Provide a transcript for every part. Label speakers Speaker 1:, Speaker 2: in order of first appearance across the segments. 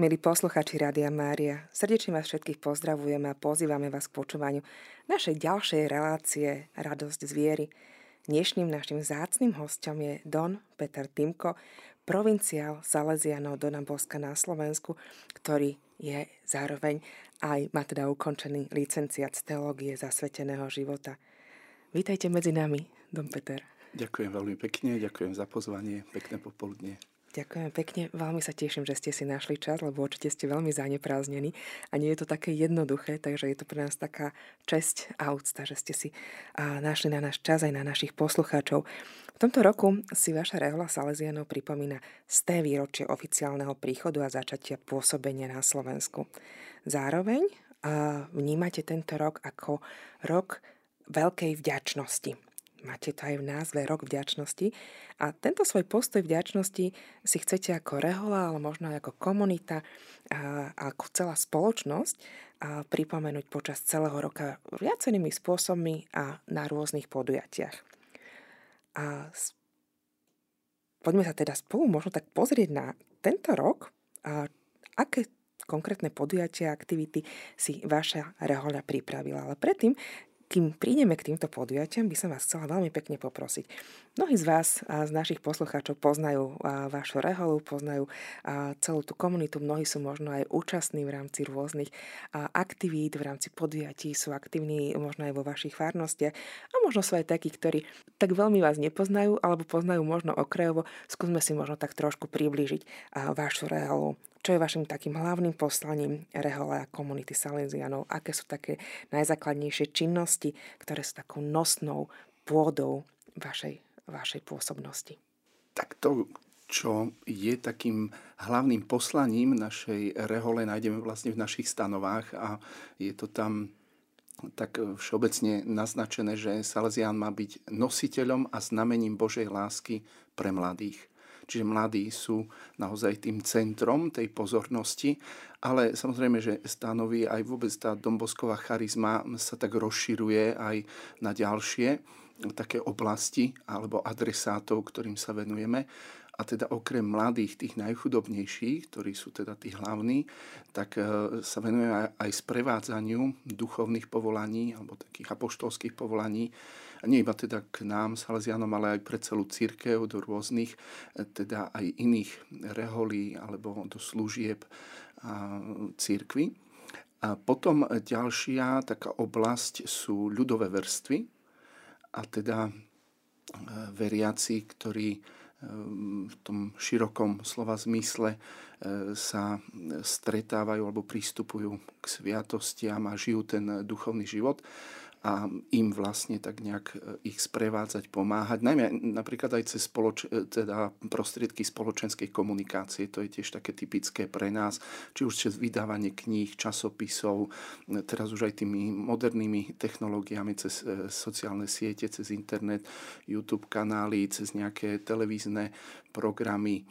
Speaker 1: Milí posluchači Rádia Mária, srdečne vás všetkých pozdravujeme a pozývame vás k počúvaniu našej ďalšej relácie Radosť z viery. Dnešným našim zácným hostom je Don Peter Timko, provinciál Salesianov Dona Boska na Slovensku, ktorý je zároveň aj, má teda ukončený licenciát z teológie zasveteného života. Vítajte medzi nami, Don Peter.
Speaker 2: Ďakujem veľmi pekne, ďakujem za pozvanie, pekné popoludne.
Speaker 1: Ďakujem pekne, veľmi sa teším, že ste si našli čas, lebo určite ste veľmi zanepráznení a nie je to také jednoduché, takže je to pre nás taká česť a úcta, že ste si našli na náš čas aj na našich poslucháčov. V tomto roku si vaša rehola Salesianov pripomína sté výročie oficiálneho príchodu a začatia pôsobenia na Slovensku. Zároveň vnímate tento rok ako rok veľkej vďačnosti máte to aj v názve Rok vďačnosti. A tento svoj postoj vďačnosti si chcete ako rehola, ale možno aj ako komunita, a ako celá spoločnosť a pripomenúť počas celého roka viacerými spôsobmi a na rôznych podujatiach. A poďme sa teda spolu možno tak pozrieť na tento rok, a aké konkrétne podujatia a aktivity si vaša rehoľa pripravila. Ale predtým kým prídeme k týmto podujatiam, by som vás chcela veľmi pekne poprosiť. Mnohí z vás, z našich poslucháčov, poznajú vašu reholu, poznajú celú tú komunitu, mnohí sú možno aj účastní v rámci rôznych aktivít, v rámci podujatí, sú aktívni možno aj vo vašich farnostiach a možno sú aj takí, ktorí tak veľmi vás nepoznajú alebo poznajú možno okrajovo. Skúsme si možno tak trošku priblížiť vašu reholu, čo je vašim takým hlavným poslaním Rehole a komunity Salesianov? Aké sú také najzákladnejšie činnosti, ktoré sú takou nosnou pôdou vašej, vašej pôsobnosti?
Speaker 2: Tak to, čo je takým hlavným poslaním našej rehole, nájdeme vlastne v našich stanovách a je to tam tak všeobecne naznačené, že Salesián má byť nositeľom a znamením Božej lásky pre mladých. Čiže mladí sú naozaj tým centrom tej pozornosti, ale samozrejme, že stanoví aj vôbec tá dombosková charizma sa tak rozširuje aj na ďalšie také oblasti alebo adresátov, ktorým sa venujeme. A teda okrem mladých, tých najchudobnejších, ktorí sú teda tí hlavní, tak e, sa venujeme aj sprevádzaniu duchovných povolaní alebo takých apoštolských povolaní nie iba teda k nám, Salesianom, ale aj pre celú církev, do rôznych, e, teda aj iných reholí alebo do služieb a církvy. A potom ďalšia taká oblasť sú ľudové vrstvy, a teda e, veriaci, ktorí v tom širokom slova zmysle sa stretávajú alebo pristupujú k sviatostiam a žijú ten duchovný život a im vlastne tak nejak e, ich sprevádzať, pomáhať. Najmä napríklad aj cez spoloč- e, teda prostriedky spoločenskej komunikácie. To je tiež také typické pre nás. Či už cez vydávanie kníh, časopisov, e, teraz už aj tými modernými technológiami cez sociálne siete, cez internet, YouTube kanály, cez nejaké televízne programy.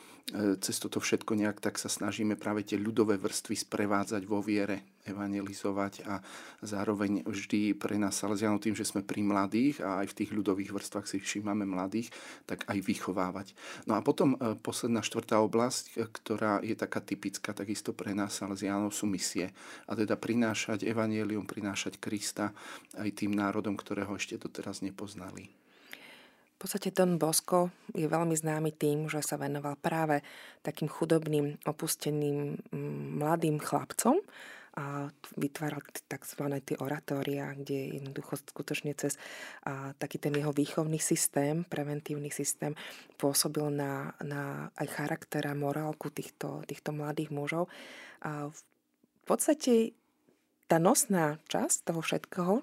Speaker 2: Cez toto všetko nejak tak sa snažíme práve tie ľudové vrstvy sprevádzať vo viere evangelizovať a zároveň vždy pre nás Salesianov tým, že sme pri mladých a aj v tých ľudových vrstvách si všímame mladých, tak aj vychovávať. No a potom e, posledná štvrtá oblasť, e, ktorá je taká typická takisto pre nás Salesianov, sú misie. A teda prinášať evangelium, prinášať Krista aj tým národom, ktorého ešte doteraz nepoznali.
Speaker 1: V podstate Don Bosco je veľmi známy tým, že sa venoval práve takým chudobným, opusteným mladým chlapcom, a vytváral tzv. tie oratória, kde jednoducho skutočne cez a, taký ten jeho výchovný systém, preventívny systém pôsobil na, na aj charakter a morálku týchto, týchto mladých mužov. A v podstate tá nosná časť toho všetkého,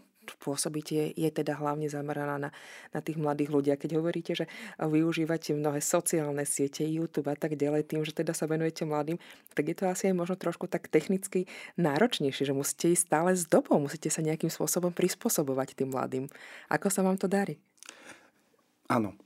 Speaker 1: pôsobíte, je teda hlavne zameraná na, na tých mladých ľudí. A keď hovoríte, že využívate mnohé sociálne siete, YouTube a tak ďalej, tým, že teda sa venujete mladým, tak je to asi aj možno trošku tak technicky náročnejšie, že musíte ísť stále s dobou, musíte sa nejakým spôsobom prispôsobovať tým mladým. Ako sa vám to darí?
Speaker 2: Áno,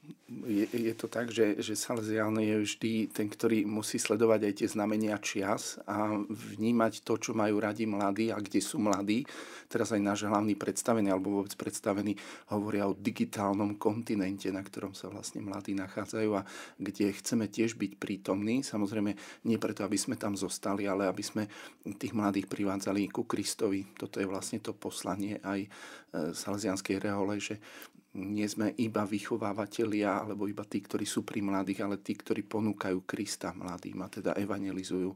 Speaker 2: je, je to tak, že, že Salesián je vždy ten, ktorý musí sledovať aj tie znamenia čias a vnímať to, čo majú radi mladí a kde sú mladí. Teraz aj náš hlavný predstavený, alebo vôbec predstavený, hovoria o digitálnom kontinente, na ktorom sa vlastne mladí nachádzajú a kde chceme tiež byť prítomní. Samozrejme, nie preto, aby sme tam zostali, ale aby sme tých mladých privádzali ku Kristovi. Toto je vlastne to poslanie aj e, salesianskej rehole, že nie sme iba vychovávateľia alebo iba tí, ktorí sú pri mladých, ale tí, ktorí ponúkajú Krista mladým a teda evangelizujú.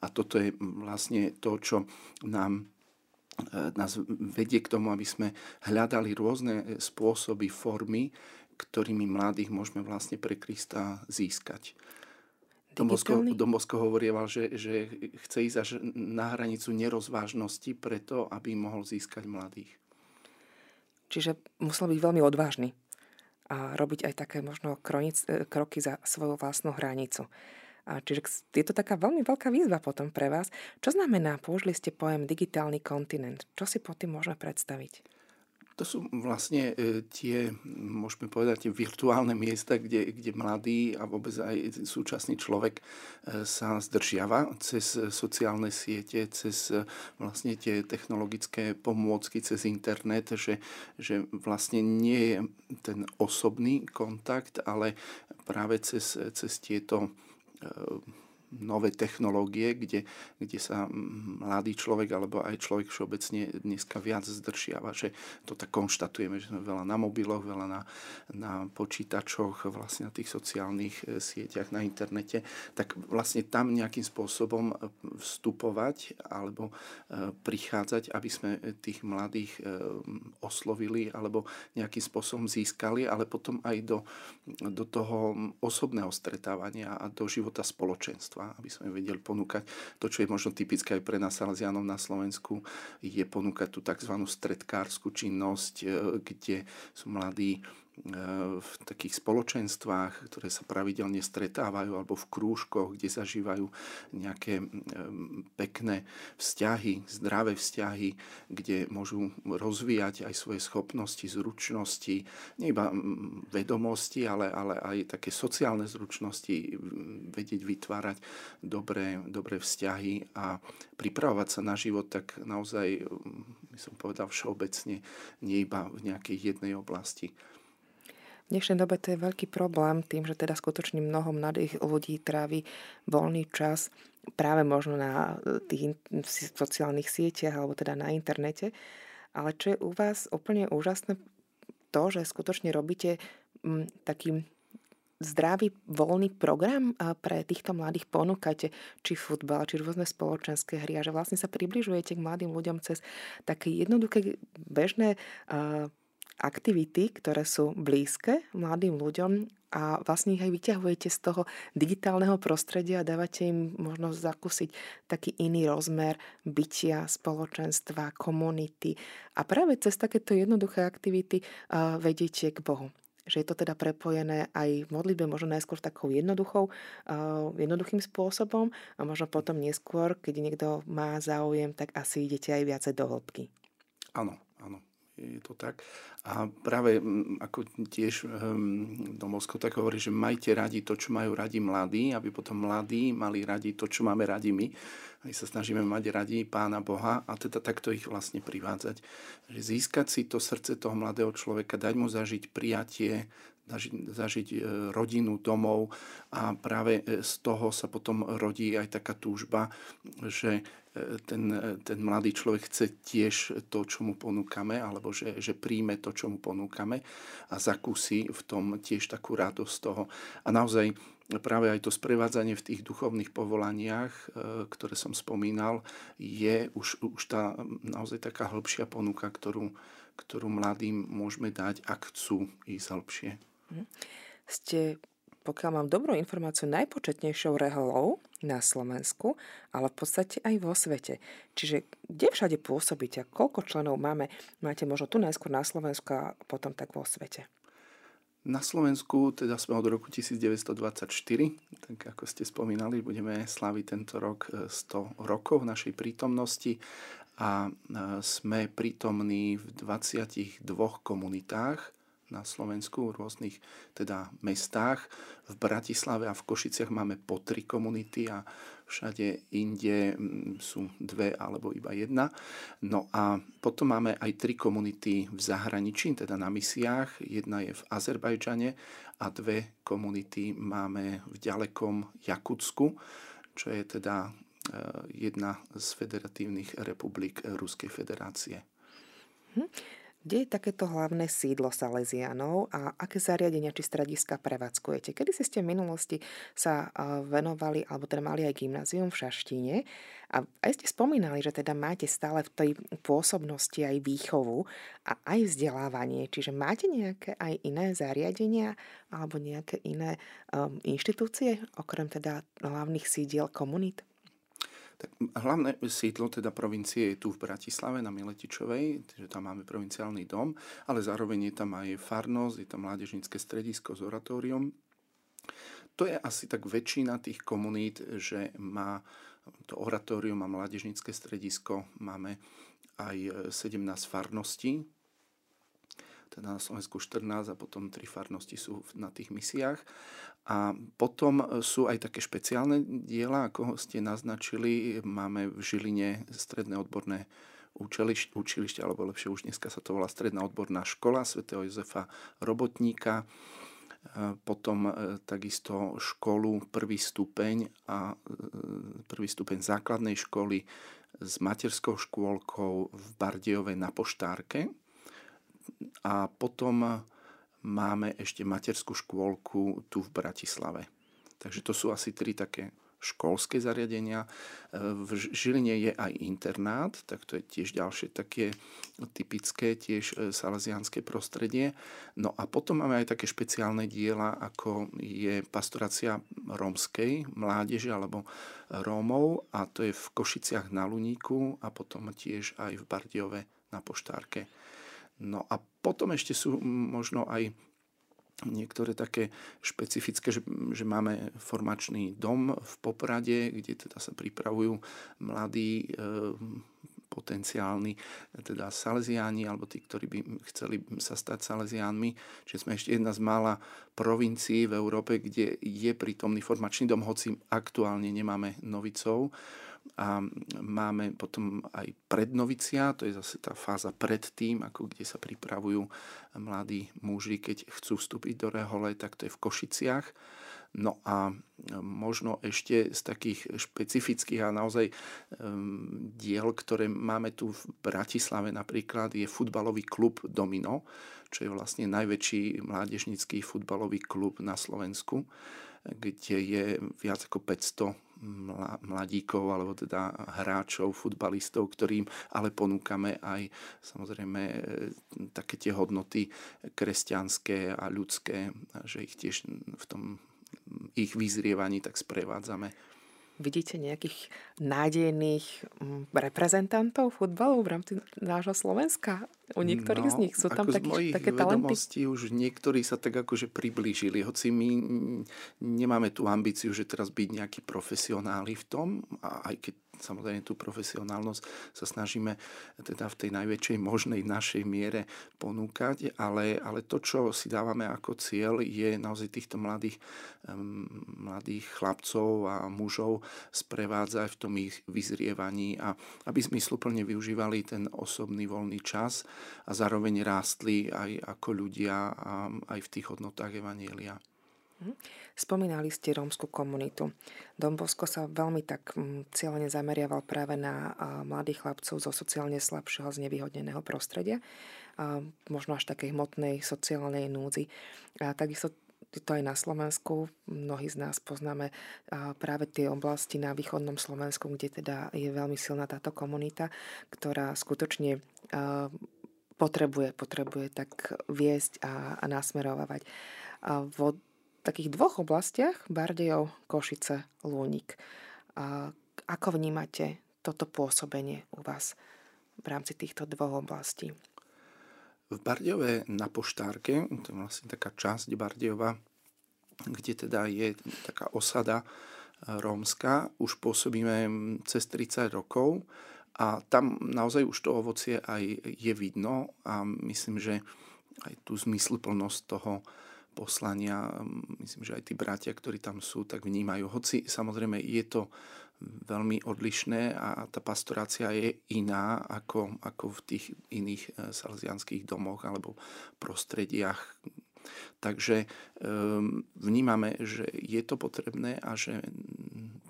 Speaker 2: A toto je vlastne to, čo nám e, nás vedie k tomu, aby sme hľadali rôzne spôsoby, formy, ktorými mladých môžeme vlastne pre Krista získať. Dombosko, Dombosko hovorieval, že, že chce ísť až na hranicu nerozvážnosti preto, aby mohol získať mladých.
Speaker 1: Čiže musel byť veľmi odvážny a robiť aj také možno kronic, e, kroky za svoju vlastnú hranicu. A čiže je to taká veľmi veľká výzva potom pre vás. Čo znamená, použili ste pojem digitálny kontinent? Čo si pod tým môžeme predstaviť?
Speaker 2: To sú vlastne e, tie, môžeme povedať, tie virtuálne miesta, kde, kde mladý a vôbec aj súčasný človek e, sa zdržiava cez sociálne siete, cez e, vlastne tie technologické pomôcky, cez internet, že, že vlastne nie je ten osobný kontakt, ale práve cez, cez tieto nové technológie, kde, kde sa mladý človek alebo aj človek všeobecne dneska viac zdržiava, že to tak konštatujeme, že sme veľa na mobiloch, veľa na, na počítačoch, vlastne na tých sociálnych e, sieťach, na internete, tak vlastne tam nejakým spôsobom e, vstupovať alebo e, prichádzať, aby sme tých mladých oslovili alebo nejakým spôsobom získali, ale potom aj do, do toho osobného stretávania a do života spoločenstva školstva, aby sme vedeli ponúkať to, čo je možno typické aj pre nás Salesianov na Slovensku, je ponúkať tú tzv. stredkárskú činnosť, e, kde sú mladí v takých spoločenstvách, ktoré sa pravidelne stretávajú alebo v krúžkoch, kde zažívajú nejaké pekné vzťahy, zdravé vzťahy, kde môžu rozvíjať aj svoje schopnosti, zručnosti, nie iba vedomosti, ale, ale aj také sociálne zručnosti, vedieť vytvárať dobré, dobré vzťahy a pripravovať sa na život tak naozaj, by som povedal všeobecne, nie iba v nejakej jednej oblasti.
Speaker 1: V dnešnej dobe to je veľký problém tým, že teda skutočne mnoho mladých ľudí trávi voľný čas práve možno na e, tých sociálnych sieťach alebo teda na internete. Ale čo je u vás úplne úžasné, to, že skutočne robíte taký zdravý, voľný program pre týchto mladých ponúkate, či futbal, či rôzne spoločenské hry a že vlastne sa približujete k mladým ľuďom cez také jednoduché, bežné aktivity, ktoré sú blízke mladým ľuďom a vlastne ich aj vyťahujete z toho digitálneho prostredia a dávate im možnosť zakúsiť taký iný rozmer bytia, spoločenstva, komunity. A práve cez takéto jednoduché aktivity vedete k Bohu že je to teda prepojené aj v modlitbe, možno najskôr takou jednoduchou, jednoduchým spôsobom a možno potom neskôr, keď niekto má záujem, tak asi idete aj viacej do hĺbky.
Speaker 2: Áno, áno je to tak. A práve ako tiež um, Domovsko tak hovorí, že majte radi to, čo majú radi mladí, aby potom mladí mali radi to, čo máme radi my. Aj sa snažíme mať radi Pána Boha a teda takto ich vlastne privádzať. Že získať si to srdce toho mladého človeka, dať mu zažiť prijatie, zažiť, zažiť e, rodinu, domov a práve e, z toho sa potom rodí aj taká túžba, že e, ten, ten mladý človek chce tiež to, čo mu ponúkame, alebo že, že príjme to, čo mu ponúkame a zakúsi v tom tiež takú radosť toho. A naozaj práve aj to sprevádzanie v tých duchovných povolaniach, ktoré som spomínal, je už, už tá naozaj taká hĺbšia ponuka, ktorú, ktorú mladým môžeme dať, ak chcú ísť hĺbšie. Mhm.
Speaker 1: Ste, pokiaľ mám dobrú informáciu, najpočetnejšou reholou na Slovensku, ale v podstate aj vo svete. Čiže kde všade pôsobíte? Koľko členov máme? Máte možno tu najskôr na Slovensku a potom tak vo svete.
Speaker 2: Na Slovensku teda sme od roku 1924, tak ako ste spomínali, budeme slaviť tento rok 100 e, rokov našej prítomnosti a e, sme prítomní v 22 komunitách na Slovensku, v rôznych teda mestách. V Bratislave a v Košiciach máme po tri komunity a všade inde mm, sú dve alebo iba jedna. No a potom máme aj tri komunity v zahraničí, teda na misiách. Jedna je v Azerbajdžane a dve komunity máme v ďalekom Jakutsku, čo je teda e, jedna z federatívnych republik Ruskej federácie.
Speaker 1: Hm. Kde je takéto hlavné sídlo Salesianov a aké zariadenia či strediska prevádzkujete? Kedy si ste v minulosti sa venovali, alebo teda mali aj gymnázium v Šaštíne a aj ste spomínali, že teda máte stále v tej pôsobnosti aj výchovu a aj vzdelávanie. Čiže máte nejaké aj iné zariadenia alebo nejaké iné um, inštitúcie, okrem teda hlavných sídiel komunít?
Speaker 2: Tak hlavné sídlo teda provincie je tu v Bratislave na Miletičovej, takže tam máme provinciálny dom, ale zároveň je tam aj farnosť, je tam mládežnícke stredisko s oratóriom. To je asi tak väčšina tých komunít, že má to oratórium a mládežnícke stredisko, máme aj 17 farností, teda na Slovensku 14 a potom tri farnosti sú na tých misiách. A potom sú aj také špeciálne diela, ako ste naznačili. Máme v Žiline stredné odborné učilište, alebo lepšie už dneska sa to volá Stredná odborná škola svätého Jozefa Robotníka. Potom e, takisto školu prvý stupeň a e, prvý stupeň základnej školy s materskou škôlkou v Bardejove na Poštárke a potom máme ešte materskú škôlku tu v Bratislave. Takže to sú asi tri také školské zariadenia. V Žiline je aj internát, tak to je tiež ďalšie také typické, tiež e, salesianské prostredie. No a potom máme aj také špeciálne diela, ako je pastorácia rómskej mládeže alebo Rómov a to je v Košiciach na Luníku a potom tiež aj v Bardiove na Poštárke. No a potom ešte sú možno aj niektoré také špecifické, že, že máme formačný dom v Poprade, kde teda sa pripravujú mladí e, potenciálni teda salesiáni alebo tí, ktorí by chceli sa stať salesiánmi. Čiže sme ešte jedna z mála provincií v Európe, kde je prítomný formačný dom, hoci aktuálne nemáme novicov a máme potom aj prednovicia, to je zase tá fáza pred tým, ako kde sa pripravujú mladí muži, keď chcú vstúpiť do rehole, tak to je v Košiciach. No a možno ešte z takých špecifických a naozaj um, diel, ktoré máme tu v Bratislave napríklad, je futbalový klub Domino, čo je vlastne najväčší mládežnický futbalový klub na Slovensku, kde je viac ako 500 mladíkov alebo teda hráčov, futbalistov, ktorým ale ponúkame aj samozrejme e, také tie hodnoty kresťanské a ľudské, že ich tiež v tom ich vyzrievaní tak sprevádzame.
Speaker 1: Vidíte nejakých nádejných mm, reprezentantov futbalu v rámci nášho Slovenska? U niektorých
Speaker 2: no,
Speaker 1: z nich sú tam taký, také talenty?
Speaker 2: už niektorí sa tak akože priblížili, hoci my nemáme tú ambíciu, že teraz byť nejakí profesionáli v tom, a aj keď samozrejme tú profesionálnosť sa snažíme teda v tej najväčšej možnej našej miere ponúkať, ale, ale to, čo si dávame ako cieľ, je naozaj týchto mladých, mladých chlapcov a mužov sprevádzať v tom ich vyzrievaní a aby zmysluplne využívali ten osobný voľný čas a zároveň rástli aj ako ľudia a aj v tých hodnotách Evanielia.
Speaker 1: Mhm. Spomínali ste rómsku komunitu. Dombosko sa veľmi tak mm, cieľene zameriaval práve na mladých chlapcov zo sociálne slabšieho, znevýhodneného prostredia, možno až takej hmotnej sociálnej núdzi. A takisto to aj na Slovensku. Mnohí z nás poznáme práve tie oblasti na východnom Slovensku, kde teda je veľmi silná táto komunita, ktorá skutočne potrebuje, potrebuje tak viesť a, a nasmerovať. A vo takých dvoch oblastiach, Bardejov, Košice, Lúnik. A ako vnímate toto pôsobenie u vás v rámci týchto dvoch oblastí?
Speaker 2: V Bardejove na Poštárke, to je vlastne taká časť Bardejova, kde teda je taká osada rómska, už pôsobíme cez 30 rokov a tam naozaj už to ovocie aj je vidno a myslím, že aj tú zmysluplnosť toho poslania. Myslím, že aj tí bratia, ktorí tam sú, tak vnímajú. Hoci samozrejme je to veľmi odlišné a tá pastorácia je iná ako, ako v tých iných e, salesianských domoch alebo prostrediach. Takže um, vnímame, že je to potrebné a že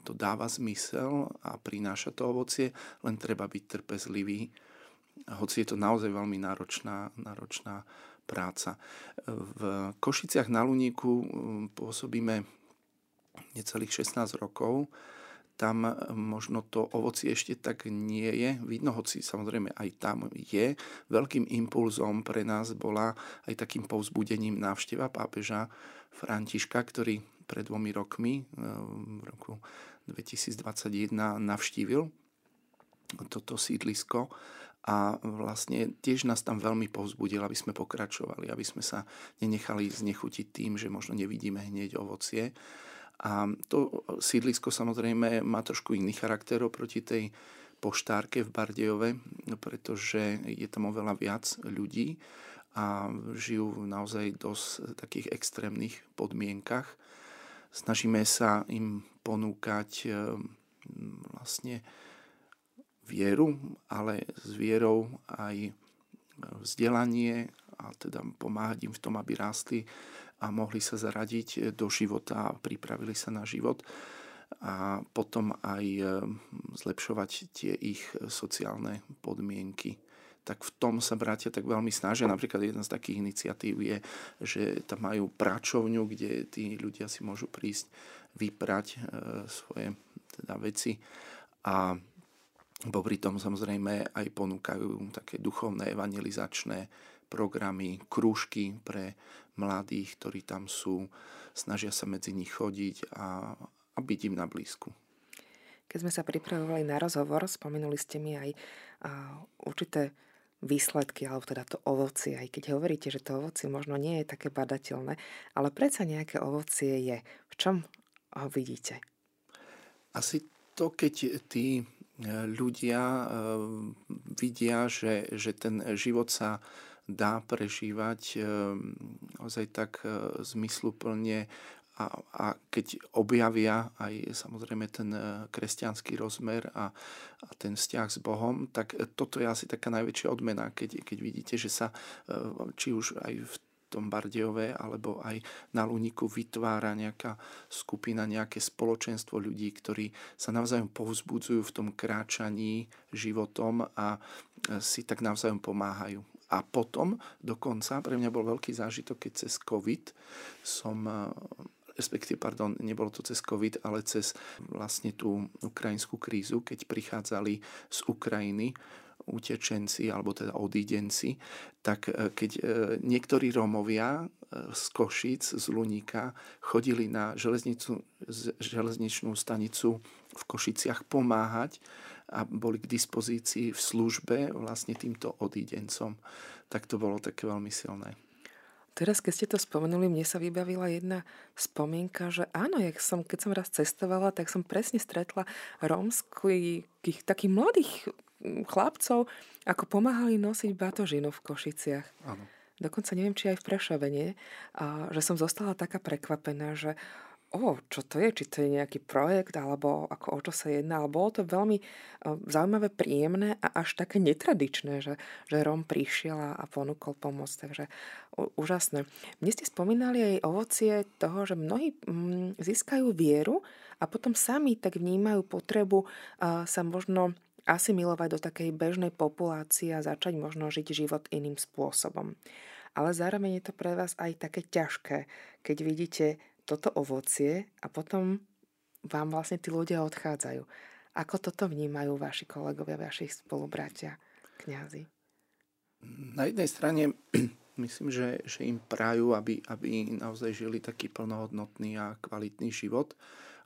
Speaker 2: to dáva zmysel a prináša to ovocie, len treba byť trpezlivý, hoci je to naozaj veľmi náročná, náročná práca. V Košiciach na Luníku pôsobíme necelých 16 rokov tam možno to ovoci ešte tak nie je. Vidno, hoci samozrejme aj tam je. Veľkým impulzom pre nás bola aj takým povzbudením návšteva pápeža Františka, ktorý pred dvomi rokmi, eh, v roku 2021, navštívil toto sídlisko a vlastne tiež nás tam veľmi povzbudil, aby sme pokračovali, aby sme sa nenechali znechutiť tým, že možno nevidíme hneď ovocie, a to sídlisko samozrejme má trošku iný charakter oproti tej poštárke v Bardejove, pretože je tam oveľa viac ľudí a žijú naozaj dosť takých extrémnych podmienkach. Snažíme sa im ponúkať e, vlastne vieru, ale s vierou aj vzdelanie a teda pomáhať im v tom, aby rástli a mohli sa zaradiť do života a pripravili sa na život. A potom aj e, zlepšovať tie ich sociálne podmienky. Tak v tom sa bratia tak veľmi snažia. Napríklad jedna z takých iniciatív je, že tam majú pračovňu, kde tí ľudia si môžu prísť vyprať e, svoje teda veci. A popri tom samozrejme aj ponúkajú také duchovné evangelizačné programy, krúžky pre mladých, ktorí tam sú, snažia sa medzi nich chodiť a, a byť im na blízku.
Speaker 1: Keď sme sa pripravovali na rozhovor, spomenuli ste mi aj a, určité výsledky, alebo teda to ovocie, aj keď hovoríte, že to ovocie možno nie je také badateľné, ale predsa nejaké ovocie je. V čom ho vidíte?
Speaker 2: Asi to, keď tí ľudia e, vidia, že, že ten život sa dá prežívať eh, ozaj tak zmysluplne. A, a keď objavia aj samozrejme ten kresťanský rozmer a, a ten vzťah s Bohom, tak toto je asi taká najväčšia odmena, keď, keď vidíte, že sa či už aj v tom alebo aj na Luniku vytvára nejaká skupina, nejaké spoločenstvo ľudí, ktorí sa navzájom povzbudzujú v tom kráčaní životom a si tak navzájom pomáhajú. A potom dokonca, pre mňa bol veľký zážitok, keď cez COVID som eh, respektíve, pardon, nebolo to cez COVID, ale cez vlastne tú ukrajinskú krízu, keď prichádzali z Ukrajiny utečenci alebo teda odídenci, tak eh, keď eh, niektorí Rómovia z Košic, z Luníka chodili na železnicu, železničnú stanicu v Košiciach pomáhať a boli k dispozícii v službe vlastne týmto odídencom. Tak to bolo také veľmi silné.
Speaker 1: Teraz, keď ste to spomenuli, mne sa vybavila jedna spomienka, že áno, jak som, keď som raz cestovala, tak som presne stretla rómskych takých mladých chlapcov, ako pomáhali nosiť batožinu v Košiciach.
Speaker 2: Áno.
Speaker 1: Dokonca neviem, či aj v Prešove, A že som zostala taká prekvapená, že o, čo to je, či to je nejaký projekt, alebo ako o čo sa jedná, ale bolo to veľmi zaujímavé, príjemné a až také netradičné, že, že Rom prišiel a ponúkol pomoc, takže úžasné. Mne ste spomínali aj ovocie toho, že mnohí získajú vieru a potom sami tak vnímajú potrebu sa možno asimilovať do takej bežnej populácie a začať možno žiť život iným spôsobom. Ale zároveň je to pre vás aj také ťažké, keď vidíte toto ovocie a potom vám vlastne tí ľudia odchádzajú. Ako toto vnímajú vaši kolegovia, vaši spolubratia, kňazi?
Speaker 2: Na jednej strane myslím, že, že im prajú, aby, aby naozaj žili taký plnohodnotný a kvalitný život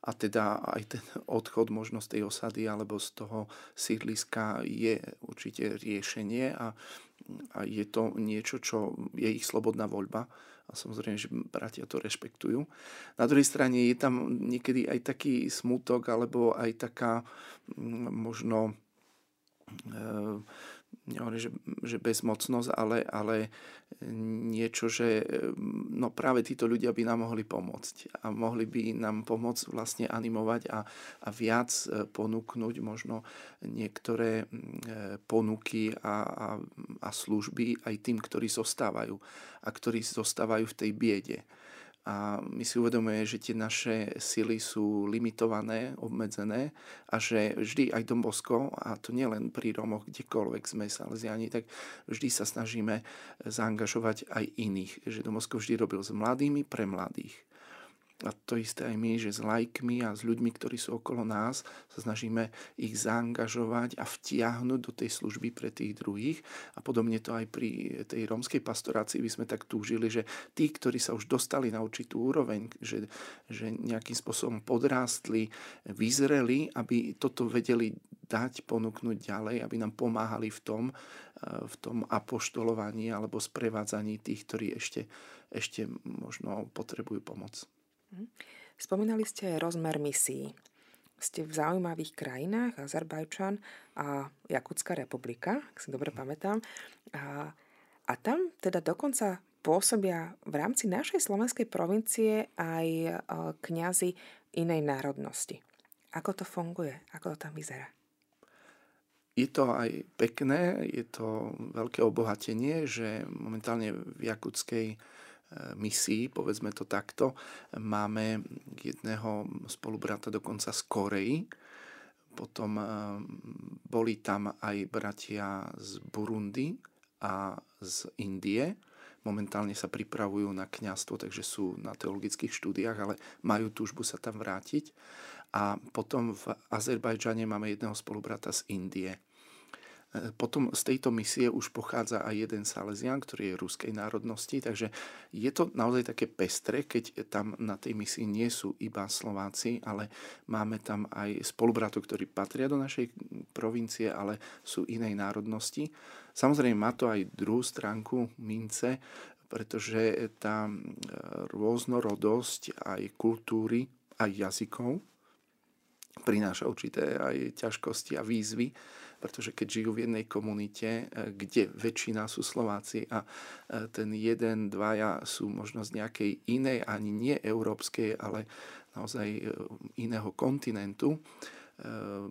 Speaker 2: a teda aj ten odchod možno z tej osady alebo z toho sídliska je určite riešenie a, a je to niečo, čo je ich slobodná voľba a samozrejme, že bratia to rešpektujú. Na druhej strane je tam niekedy aj taký smutok alebo aj taká možno e, nehovorím, že, že bezmocnosť, ale, ale niečo, že no práve títo ľudia by nám mohli pomôcť a mohli by nám pomôcť vlastne animovať a, a viac e, ponúknuť možno niektoré ponuky a, a, a služby aj tým, ktorí zostávajú a ktorí zostávajú v tej biede a my si uvedomujeme, že tie naše sily sú limitované, obmedzené a že vždy aj Dombosko, a to nielen pri Romoch, kdekoľvek sme salesiani, tak vždy sa snažíme zaangažovať aj iných. Že Dombosko vždy robil s mladými pre mladých a to isté aj my, že s lajkmi a s ľuďmi, ktorí sú okolo nás, sa snažíme ich zaangažovať a vtiahnuť do tej služby pre tých druhých. A podobne to aj pri tej rómskej pastorácii by sme tak túžili, že tí, ktorí sa už dostali na určitú úroveň, že, že nejakým spôsobom podrástli, vyzreli, aby toto vedeli dať, ponúknuť ďalej, aby nám pomáhali v tom, eh, v tom apoštolovaní alebo sprevádzaní tých, ktorí ešte, ešte možno potrebujú pomoc.
Speaker 1: Mhm. Spomínali ste rozmer misií. Ste v zaujímavých krajinách, Azerbajčan a Jakutská republika, ak si dobre pamätám. A, a tam teda dokonca pôsobia v rámci našej slovenskej provincie aj e, kňazi inej národnosti. Ako to funguje? Ako to tam vyzerá?
Speaker 2: Je to aj pekné, je to veľké obohatenie, že momentálne v Jakutskej misií, povedzme to takto. Máme jedného spolubrata dokonca z Koreji, potom eh, boli tam aj bratia z Burundi a z Indie. Momentálne sa pripravujú na kňastvo, takže sú na teologických štúdiách, ale majú túžbu sa tam vrátiť. A potom v Azerbajdžane máme jedného spolubrata z Indie. Potom z tejto misie už pochádza aj jeden Salesian, ktorý je ruskej národnosti, takže je to naozaj také pestre, keď tam na tej misii nie sú iba Slováci, ale máme tam aj spolubratov, ktorí patria do našej provincie, ale sú inej národnosti. Samozrejme má to aj druhú stránku mince, pretože tá rôznorodosť aj kultúry, aj jazykov prináša určité aj ťažkosti a výzvy pretože keď žijú v jednej komunite, e, kde väčšina sú Slováci a e, ten jeden, dvaja sú možno z nejakej inej, ani nie európskej, ale naozaj e, iného kontinentu,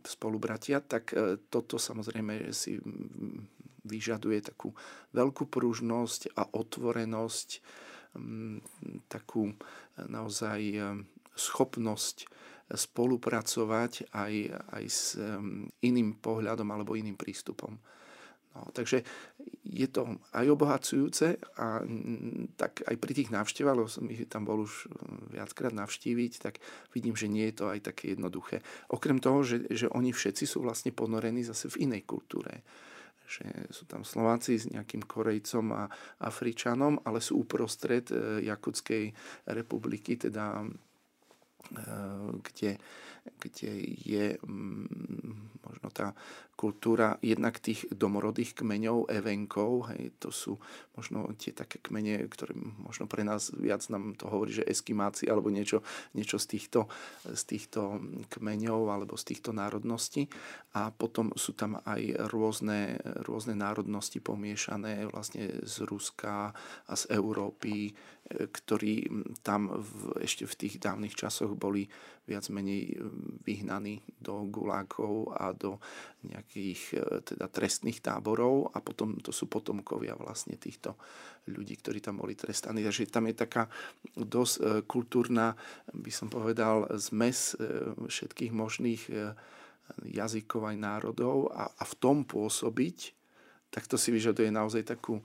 Speaker 2: spolubratia, tak toto samozrejme si vyžaduje takú veľkú pružnosť a otvorenosť, takú naozaj schopnosť spolupracovať aj, aj s iným pohľadom alebo iným prístupom. No, takže je to aj obohacujúce a tak aj pri tých návštevách, lebo som ich tam bol už viackrát navštíviť, tak vidím, že nie je to aj také jednoduché. Okrem toho, že, že oni všetci sú vlastne ponorení zase v inej kultúre že sú tam Slováci s nejakým Korejcom a Afričanom, ale sú uprostred e, Jakutskej republiky, teda kde, kde je mm, možno tá kultúra jednak tých domorodých kmeňov, evenkov, hej, to sú možno tie také kmene, ktoré možno pre nás viac nám to hovorí, že eskimáci alebo niečo, niečo z, týchto, z týchto kmeňov alebo z týchto národností. A potom sú tam aj rôzne, rôzne národnosti pomiešané vlastne z Ruska a z Európy, e, ktorí tam v, ešte v tých dávnych časoch boli viac menej vyhnaní do gulákov a do nejakých e, teda trestných táborov a potom to sú potomkovia vlastne týchto ľudí, ktorí tam boli trestaní. Takže tam je taká dosť e, kultúrna, by som povedal, zmes všetkých možných jazykov aj národov a, a v tom pôsobiť, tak to si vyžaduje naozaj takú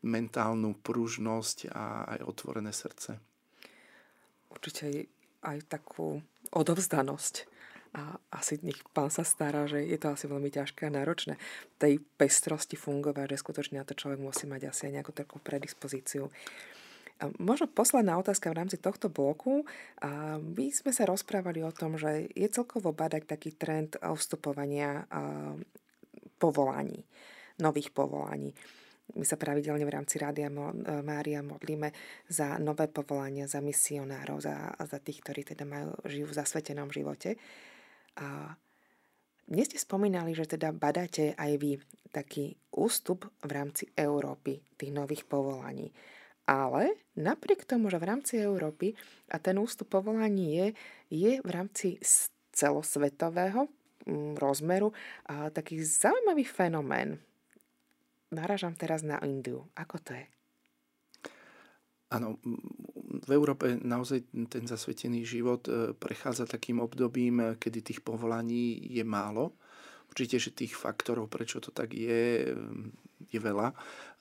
Speaker 2: mentálnu pružnosť a aj otvorené srdce.
Speaker 1: Určite aj takú odovzdanosť a asi nech pán sa stará, že je to asi veľmi ťažké a náročné tej pestrosti fungovať, že skutočne na to človek musí mať asi aj nejakú takú predispozíciu. A možno posledná otázka v rámci tohto bloku. A my sme sa rozprávali o tom, že je celkovo badať taký trend vstupovania povolaní, nových povolaní. My sa pravidelne v rámci Rádia Mária modlíme za nové povolania, za misionárov, za, za tých, ktorí teda majú, žijú v zasvetenom živote. A Dnes ste spomínali, že teda badáte aj vy taký ústup v rámci Európy tých nových povolaní. Ale napriek tomu, že v rámci Európy a ten ústup povolaní je, je v rámci celosvetového mm, rozmeru a taký zaujímavý fenomén. Naražam teraz na Indiu. Ako to je?
Speaker 2: Áno, v Európe naozaj ten zasvetený život e, prechádza takým obdobím, e, kedy tých povolaní je málo. Určite, že tých faktorov, prečo to tak je, e, je veľa.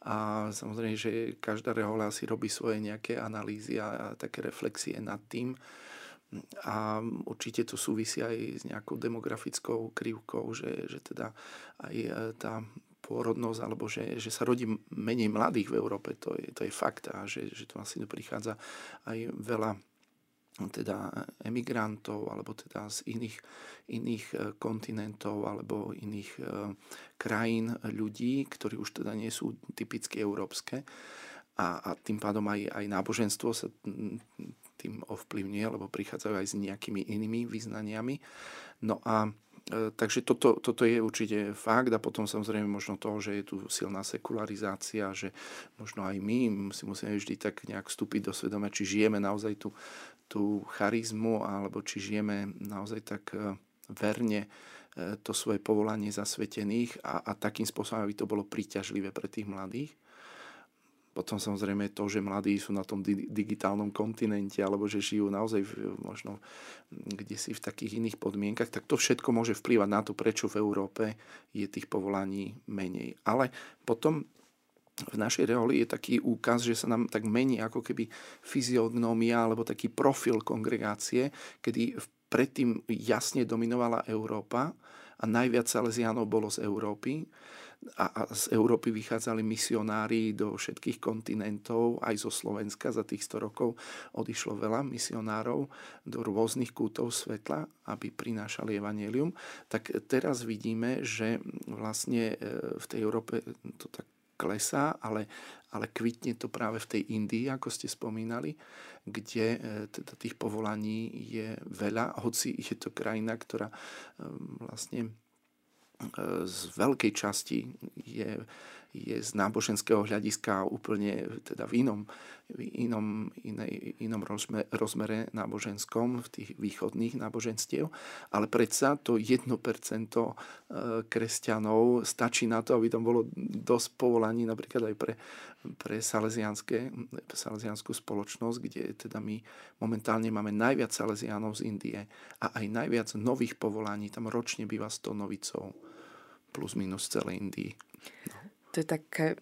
Speaker 2: A samozrejme, že každá rehoľa si robí svoje nejaké analýzy a, také reflexie nad tým. A určite to súvisí aj s nejakou demografickou krivkou, že, že teda aj tá pôrodnosť, alebo že, že sa rodí menej mladých v Európe, to je, to je fakt. A že, že tu vlastne prichádza aj veľa teda emigrantov alebo teda z iných, iných e, kontinentov alebo iných e, krajín ľudí, ktorí už teda nie sú typicky európske a, a tým pádom aj, aj náboženstvo sa tým ovplyvňuje, lebo prichádzajú aj s nejakými inými vyznaniami. No a E, takže toto, toto je určite fakt a potom samozrejme možno to, že je tu silná sekularizácia, že možno aj my si musíme vždy tak nejak vstúpiť do svedomia, či žijeme naozaj tú, tú charizmu alebo či žijeme naozaj tak e, verne e, to svoje povolanie zasvetených a, a takým spôsobom, aby to bolo príťažlivé pre tých mladých. Potom samozrejme to, že mladí sú na tom digitálnom kontinente alebo že žijú naozaj v, možno kde si v takých iných podmienkach, tak to všetko môže vplývať na to, prečo v Európe je tých povolaní menej. Ale potom v našej reoli je taký úkaz, že sa nám tak mení ako keby fyziognómia alebo taký profil kongregácie, kedy predtým jasne dominovala Európa a najviac Salesianov bolo z Európy a, z Európy vychádzali misionári do všetkých kontinentov, aj zo Slovenska za tých 100 rokov odišlo veľa misionárov do rôznych kútov svetla, aby prinášali evanelium. Tak teraz vidíme, že vlastne e, v tej Európe to tak klesá, ale, ale kvitne to práve v tej Indii, ako ste spomínali, kde e, teda tých povolaní je veľa, hoci je to krajina, ktorá e, vlastne z veľkej časti je, je z náboženského hľadiska úplne teda v inom, v inom, inej, inom rozmere, rozmere náboženskom, v tých východných náboženstiev, ale predsa to 1% e, kresťanov stačí na to, aby tam bolo dosť povolaní napríklad aj pre, pre salesianskú spoločnosť, kde teda my momentálne máme najviac salesianov z Indie a aj najviac nových povolaní, tam ročne býva 100 novicov plus minus celej Indii. No.
Speaker 1: To je také...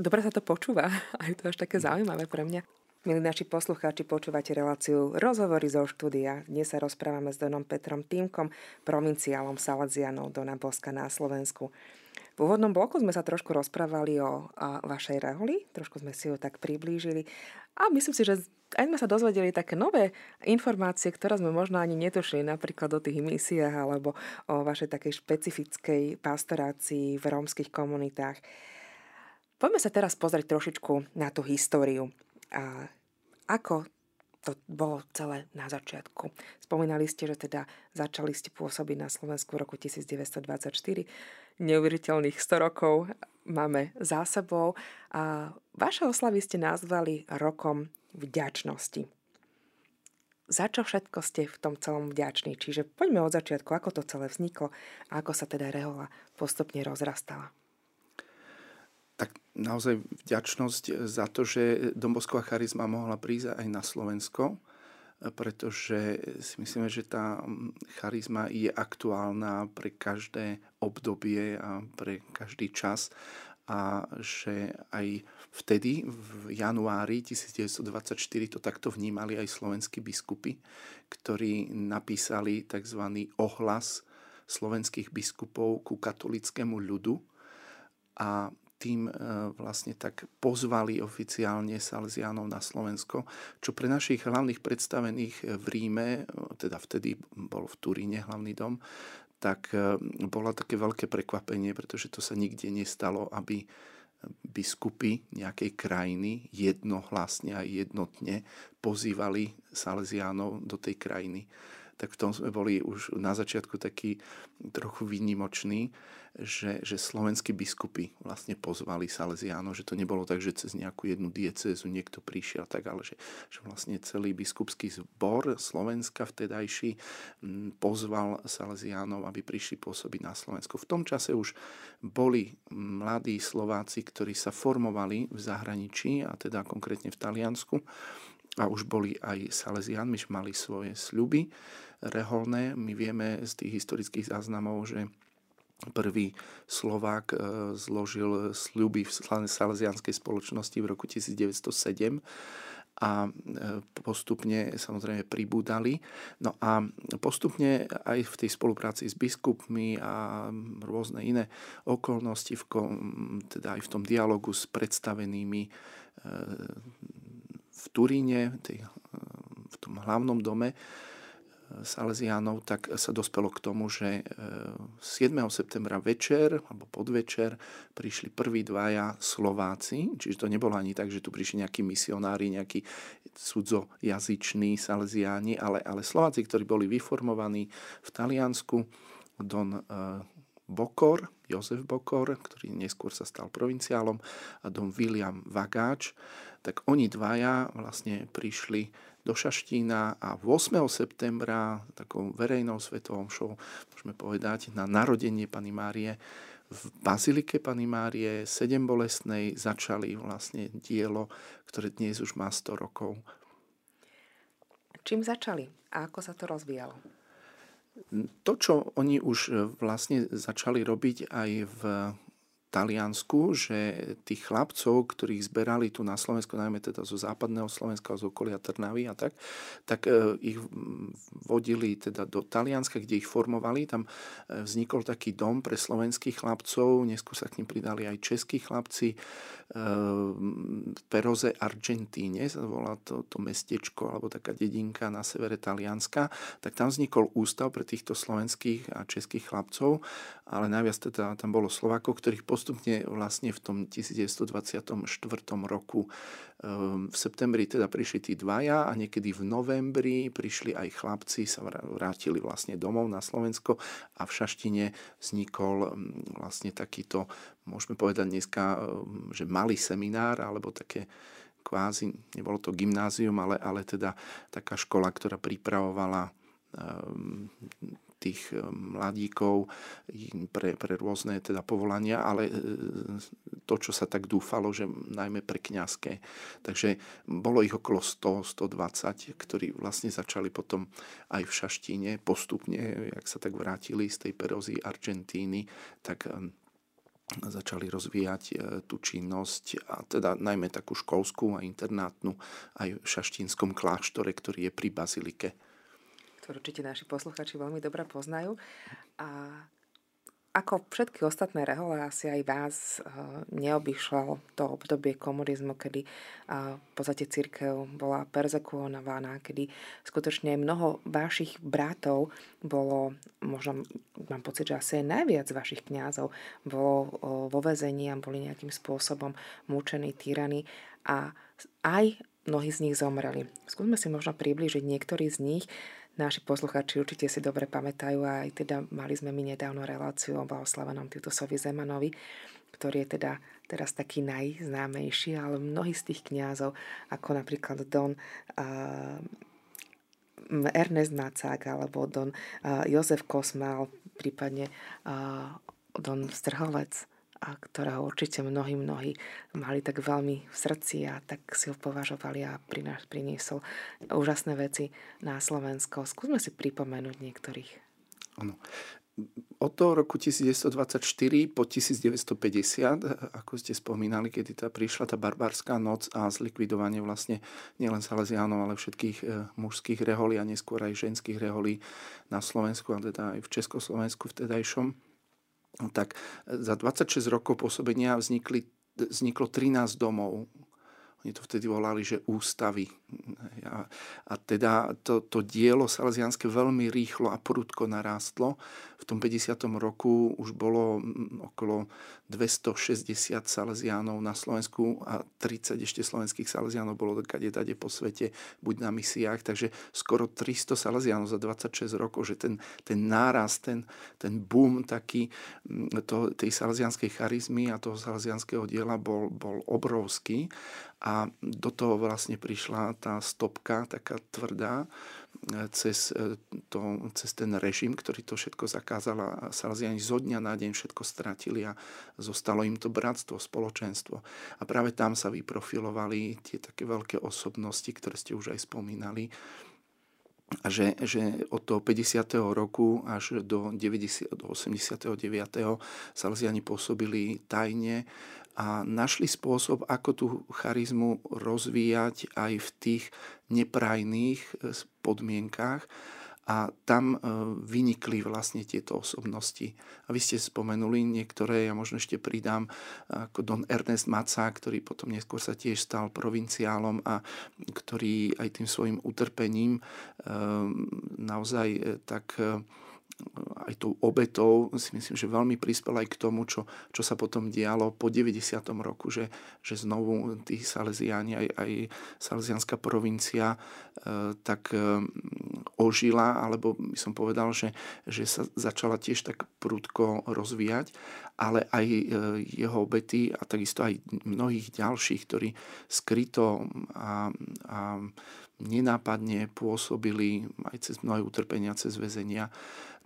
Speaker 1: Dobre sa to počúva a je to až také zaujímavé pre mňa. Milí naši poslucháči, počúvate reláciu Rozhovory zo štúdia. Dnes sa rozprávame s Donom Petrom Týmkom, provinciálom Salazianov Dona Boska na Slovensku. V úvodnom bloku sme sa trošku rozprávali o, vašej reholi, trošku sme si ho tak priblížili a myslím si, že aj sme sa dozvedeli také nové informácie, ktoré sme možno ani netušili, napríklad o tých misiách alebo o vašej takej špecifickej pastorácii v rómskych komunitách. Poďme sa teraz pozrieť trošičku na tú históriu a ako to bolo celé na začiatku. Spomínali ste, že teda začali ste pôsobiť na Slovensku v roku 1924. Neuveriteľných 100 rokov máme za sebou a vaše oslavy ste nazvali rokom vďačnosti. Za čo všetko ste v tom celom vďační? Čiže poďme od začiatku, ako to celé vzniklo a ako sa teda rehola postupne rozrastala
Speaker 2: tak naozaj vďačnosť za to, že Dombosková charizma mohla prísť aj na Slovensko, pretože si myslíme, že tá charizma je aktuálna pre každé obdobie a pre každý čas a že aj vtedy, v januári 1924, to takto vnímali aj slovenskí biskupy, ktorí napísali tzv. ohlas slovenských biskupov ku katolickému ľudu a tým e, vlastne tak pozvali oficiálne Salesianov na Slovensko, čo pre našich hlavných predstavených v Ríme, e, teda vtedy bol v Turíne hlavný dom, tak e, bolo také veľké prekvapenie, pretože to sa nikde nestalo, aby biskupy nejakej krajiny jednohlasne a jednotne pozývali Salesianov do tej krajiny. Tak v tom sme boli už na začiatku takí trochu výnimoční, že, že slovenskí biskupy vlastne pozvali Salesiánov, že to nebolo tak, že cez nejakú jednu diecézu niekto prišiel, tak, ale že, že vlastne celý biskupský zbor Slovenska vtedajší pozval Salesiánov, aby prišli pôsobiť na Slovensku. V tom čase už boli mladí Slováci, ktorí sa formovali v zahraničí, a teda konkrétne v Taliansku, a už boli aj Salesiánmi, že mali svoje sľuby reholné. My vieme z tých historických záznamov, že prvý Slovák e, zložil sľuby v Salesianskej spoločnosti v roku 1907 a e, postupne samozrejme pribúdali. No a postupne aj v tej spolupráci s biskupmi a rôzne iné okolnosti, teda aj v tom dialogu s predstavenými e, v Turíne, v tom hlavnom dome Salesiánov, tak sa dospelo k tomu, že 7. septembra večer alebo podvečer prišli prví dvaja Slováci, čiže to nebolo ani tak, že tu prišli nejakí misionári, nejakí cudzojazyční Salesiáni, ale, ale Slováci, ktorí boli vyformovaní v Taliansku, Don Bokor, Jozef Bokor, ktorý neskôr sa stal provinciálom, a Don William Vagáč, tak oni dvaja vlastne prišli do Šaštína a 8. septembra takou verejnou svetovom show, môžeme povedať, na narodenie Pany Márie v Bazilike Pany Márie, sedem bolestnej, začali vlastne dielo, ktoré dnes už má 100 rokov.
Speaker 1: Čím začali a ako sa to rozvíjalo?
Speaker 2: To, čo oni už vlastne začali robiť aj v Taliansku, že tých chlapcov, ktorých zberali tu na Slovensku, najmä teda zo západného Slovenska, z okolia Trnavy a tak, tak e, ich vodili teda do Talianska, kde ich formovali. Tam e, vznikol taký dom pre slovenských chlapcov, neskôr sa k ním pridali aj českí chlapci. Ehm, Peroze Argentíne, sa volá to, to mestečko alebo taká dedinka na severe Talianska, tak tam vznikol ústav pre týchto slovenských a českých chlapcov, ale najviac teda tam bolo Slovákov, ktorých postupne vlastne v tom 1924 roku ehm, v septembri teda prišli tí dvaja a niekedy v novembri prišli aj chlapci, sa vrátili vlastne domov na Slovensko a v Šaštine vznikol mm, vlastne takýto môžeme povedať dneska, um, že malý seminár alebo také kvázi, nebolo to gymnázium, ale, ale teda taká škola, ktorá pripravovala tých um, mladíkov pre, pre rôzne teda povolania, ale e, to, čo sa tak dúfalo, že najmä pre kňazské. Takže bolo ich okolo 100, 120, ktorí vlastne začali potom aj v Šaštíne postupne, jak sa tak vrátili z tej perozy Argentíny, tak začali rozvíjať tú činnosť, a teda najmä takú školskú a internátnu aj v šaštínskom kláštore, ktorý je pri Bazilike.
Speaker 1: Určite naši posluchači veľmi dobre poznajú. A ako všetky ostatné rehole, asi aj vás uh, neobyšlo to obdobie komunizmu, kedy uh, v podstate církev bola perzekuovaná, kedy skutočne mnoho vašich bratov bolo, možno mám pocit, že asi aj najviac vašich kňazov bolo uh, vo vezení a boli nejakým spôsobom mučení, týraní a aj mnohí z nich zomreli. Skúsme si možno priblížiť niektorí z nich, Naši posluchači určite si dobre pamätajú a aj teda mali sme my nedávno reláciu o blahoslavenom Titusovi Zemanovi, ktorý je teda teraz taký najznámejší, ale mnohí z tých kňazov, ako napríklad Don uh, Ernest Macák alebo Don uh, Jozef Kosmal, prípadne uh, Don Strhovec, a ktorého určite mnohí, mnohí mali tak veľmi v srdci a tak si ho považovali a priniesol úžasné veci na Slovensko. Skúsme si pripomenúť niektorých.
Speaker 2: Ano. Od toho roku 1924 po 1950, ako ste spomínali, kedy tá prišla tá barbárska noc a zlikvidovanie vlastne nielen Salesiánov, ale všetkých e, mužských reholí a neskôr aj ženských reholí na Slovensku a teda aj v Československu vtedajšom tak za 26 rokov pôsobenia vznikli, vzniklo 13 domov oni to vtedy volali, že ústavy. A, a teda to, to dielo salesianské veľmi rýchlo a prudko narástlo. V tom 50. roku už bolo okolo 260 salesiánov na Slovensku a 30 ešte slovenských salesiánov bolo kade tade po svete, buď na misiách, takže skoro 300 salesiánov za 26 rokov, že ten, ten náraz, ten, ten boom taký to, tej salesianskej charizmy a toho salesianského diela bol, bol obrovský a do toho vlastne prišla tá stopka, taká tvrdá, e, cez, e, to, cez ten režim, ktorý to všetko zakázal a Salesiani zo dňa na deň všetko stratili a zostalo im to bratstvo, spoločenstvo. A práve tam sa vyprofilovali tie také veľké osobnosti, ktoré ste už aj spomínali. A že, že od toho 50. roku až do, 90, do 89. Salesiani pôsobili tajne a našli spôsob, ako tú charizmu rozvíjať aj v tých neprajných e, podmienkách a tam e, vynikli vlastne tieto osobnosti. A vy ste spomenuli niektoré, ja možno ešte pridám, ako Don Ernest Maca, ktorý potom neskôr sa tiež stal provinciálom a ktorý aj tým svojim utrpením e, naozaj tak aj tou obetou si myslím, že veľmi prispel aj k tomu, čo, čo sa potom dialo po 90. roku, že, že znovu tí Salesiáni, aj, aj Salesianská provincia e, tak e, ožila, alebo by som povedal, že, že sa začala tiež tak prudko rozvíjať, ale aj e, jeho obety a takisto aj mnohých ďalších, ktorí skryto a, a nenápadne pôsobili aj cez mnohé utrpenia, cez väzenia,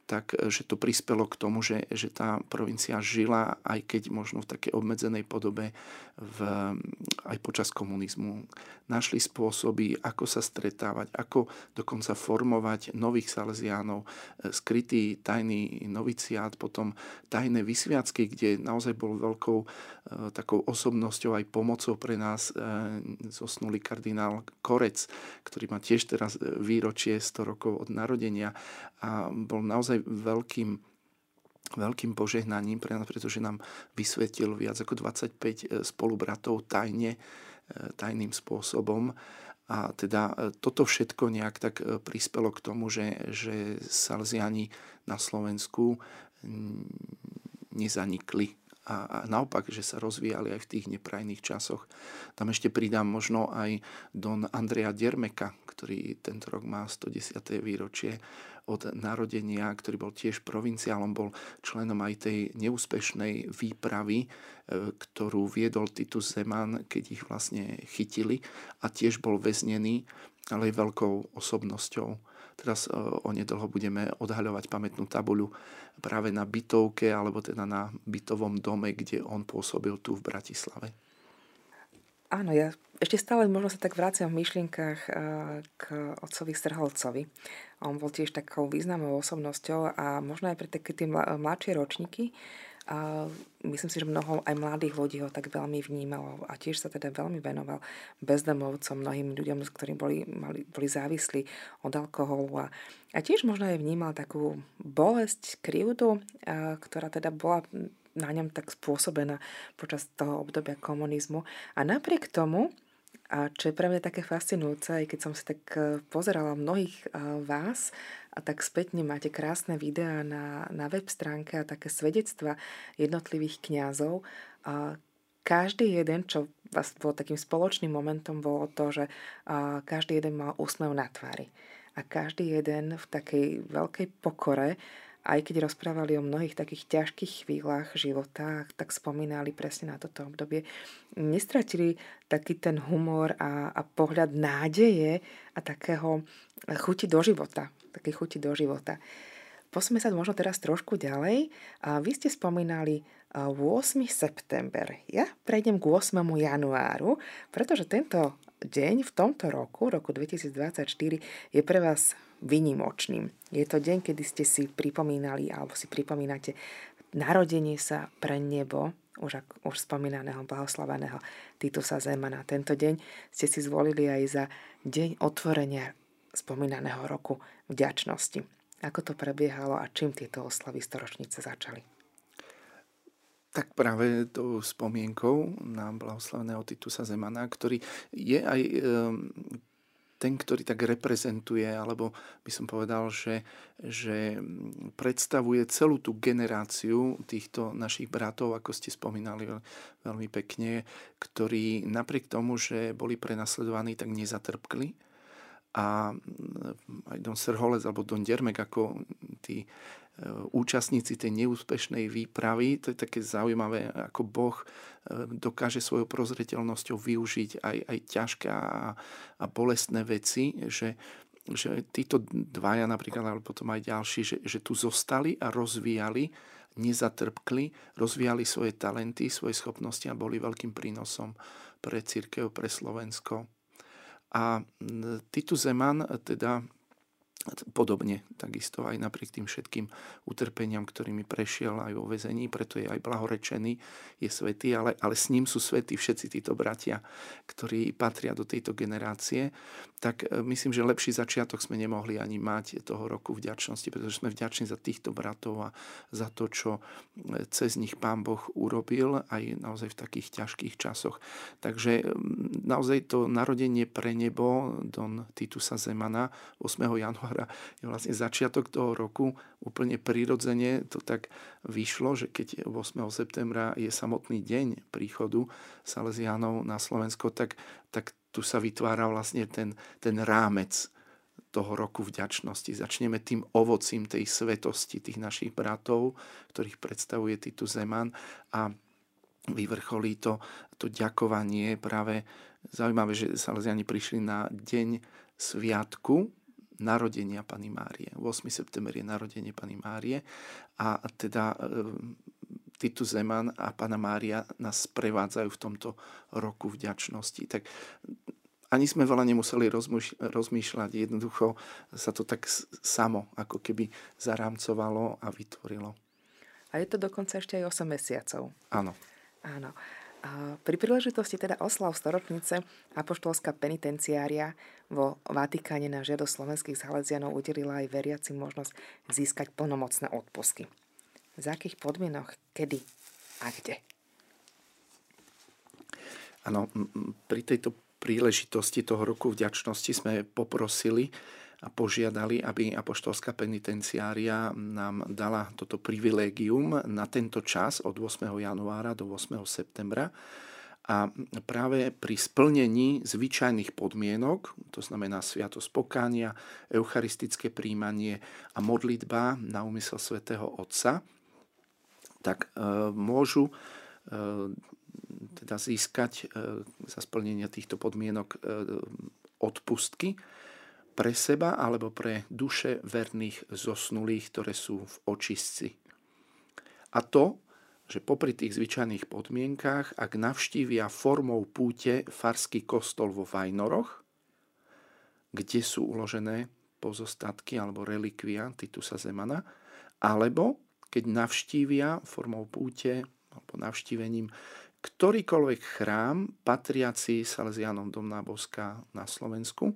Speaker 2: tak e, že to prispelo k tomu, že, že tá provincia žila, aj keď možno v takej obmedzenej podobe v, aj počas komunizmu. Našli spôsoby, ako sa stretávať, ako dokonca formovať nových salesiánov, e, skrytý tajný noviciát, potom tajné vysviacky, kde naozaj bol veľkou e, takou osobnosťou aj pomocou pre nás zosnulý kardinál Korec, ktorý má tiež teraz výročie 100 rokov od narodenia a bol naozaj naozaj veľkým veľkým požehnaním pre nás, pretože nám vysvetil viac ako 25 e, spolubratov tajne, e, tajným spôsobom. A teda e, toto všetko nejak tak prispelo k tomu, že, že Salziani na Slovensku nezanikli a, a naopak, že sa rozvíjali aj v tých neprajných časoch. Tam ešte pridám možno aj Don Andrea Dermeka, ktorý tento rok má 110. výročie od narodenia, ktorý bol tiež provinciálom, bol členom aj tej neúspešnej výpravy, e, ktorú viedol Titus Zeman, keď ich vlastne chytili a tiež bol väznený, ale aj veľkou osobnosťou. Teraz e, onedlho budeme odhaľovať pamätnú tabuľu práve na bytovke alebo teda na bytovom dome, kde on pôsobil tu v Bratislave.
Speaker 1: Áno, ja ešte stále možno sa tak vraciam v myšlienkach eh, k otcovi Strholcovi. On bol tiež takou významnou osobnosťou a možno aj pre také tie mladšie ročníky a myslím si, že mnoho aj mladých ľudí ho tak veľmi vnímalo a tiež sa teda veľmi venoval bezdomovcom, mnohým ľuďom, ktorí boli, mali, boli závislí od alkoholu a, a tiež možno aj vnímal takú bolesť, krivdu, a, ktorá teda bola na ňom tak spôsobená počas toho obdobia komunizmu. A napriek tomu, a čo je pre mňa také fascinujúce, aj keď som si tak e, pozerala mnohých e, vás, a tak spätne máte krásne videá na, na web stránke a také svedectva jednotlivých kňazov. Každý jeden, čo vás bolo takým spoločným momentom, bolo to, že každý jeden mal úsmev na tvári. A každý jeden v takej veľkej pokore aj keď rozprávali o mnohých takých ťažkých chvíľach života, tak spomínali presne na toto obdobie, nestratili taký ten humor a, a pohľad nádeje a takého chuti do života. Také chuti do života. Posme sa možno teraz trošku ďalej. A vy ste spomínali 8. september. Ja prejdem k 8. januáru, pretože tento deň v tomto roku, roku 2024, je pre vás vynimočným. Je to deň, kedy ste si pripomínali alebo si pripomínate narodenie sa pre nebo, už, už spomínaného blahoslaveného Titusa Zemana. Tento deň ste si zvolili aj za deň otvorenia spomínaného roku vďačnosti. Ako to prebiehalo a čím tieto oslavy storočnice začali?
Speaker 2: Tak práve tou spomienkou na blahoslaveného Titusa Zemana, ktorý je aj ten, ktorý tak reprezentuje, alebo by som povedal, že, že predstavuje celú tú generáciu týchto našich bratov, ako ste spomínali veľmi pekne, ktorí napriek tomu, že boli prenasledovaní, tak nezatrpkli. A aj Don Srholec alebo Don Dermek, ako tí účastníci tej neúspešnej výpravy. To je také zaujímavé, ako Boh e, dokáže svojou prozreteľnosťou využiť aj, aj ťažké a, a bolestné veci, že, že títo dvaja napríklad, ale potom aj ďalší, že, že tu zostali a rozvíjali, nezatrpkli, rozvíjali svoje talenty, svoje schopnosti a boli veľkým prínosom pre církev, pre Slovensko. A Titu Zeman teda podobne, takisto aj napriek tým všetkým utrpeniam, ktorými prešiel aj vo vezení, preto je aj blahorečený, je svetý, ale, ale s ním sú svetí všetci títo bratia, ktorí patria do tejto generácie, tak e, myslím, že lepší začiatok sme nemohli ani mať toho roku vďačnosti, pretože sme vďační za týchto bratov a za to, čo e, cez nich Pán Boh urobil aj naozaj v takých ťažkých časoch. Takže naozaj to narodenie pre nebo Don Titusa Zemana 8. januára januára je vlastne začiatok toho roku. Úplne prirodzene to tak vyšlo, že keď 8. septembra je samotný deň príchodu Salesianov na Slovensko, tak, tak tu sa vytvára vlastne ten, ten rámec toho roku vďačnosti. Začneme tým ovocím tej svetosti tých našich bratov, ktorých predstavuje Titus Zeman a vyvrcholí to, to ďakovanie práve zaujímavé, že Salesiani prišli na deň sviatku, narodenia Pany Márie. 8. september je narodenie Pany Márie a teda e, Titus Zeman a Pana Mária nás prevádzajú v tomto roku vďačnosti. Tak ani sme veľa nemuseli rozmýšľať, jednoducho sa to tak samo ako keby zarámcovalo a vytvorilo.
Speaker 1: A je to dokonca ešte aj 8 mesiacov.
Speaker 2: Áno.
Speaker 1: Áno. Pri príležitosti teda oslav storočnice Apoštolská penitenciária vo Vatikáne na žiadosť slovenských zalezianov udelila aj veriacim možnosť získať plnomocné odpusky. Z akých podmienok, kedy a kde?
Speaker 2: Áno, pri tejto príležitosti toho roku vďačnosti sme poprosili a požiadali, aby apoštolská penitenciária nám dala toto privilégium na tento čas od 8. januára do 8. septembra. A práve pri splnení zvyčajných podmienok, to znamená sviatosť pokánia, eucharistické príjmanie a modlitba na úmysel svätého Otca, tak e, môžu e, teda získať e, za splnenie týchto podmienok odpustky pre seba alebo pre duše verných zosnulých, ktoré sú v očistci. A to, že popri tých zvyčajných podmienkách, ak navštívia formou púte farský kostol vo Vajnoroch, kde sú uložené pozostatky alebo relikvia Titusa Zemana, alebo keď navštívia formou púte alebo navštívením ktorýkoľvek chrám patriaci Salesianom Domná Boska na Slovensku,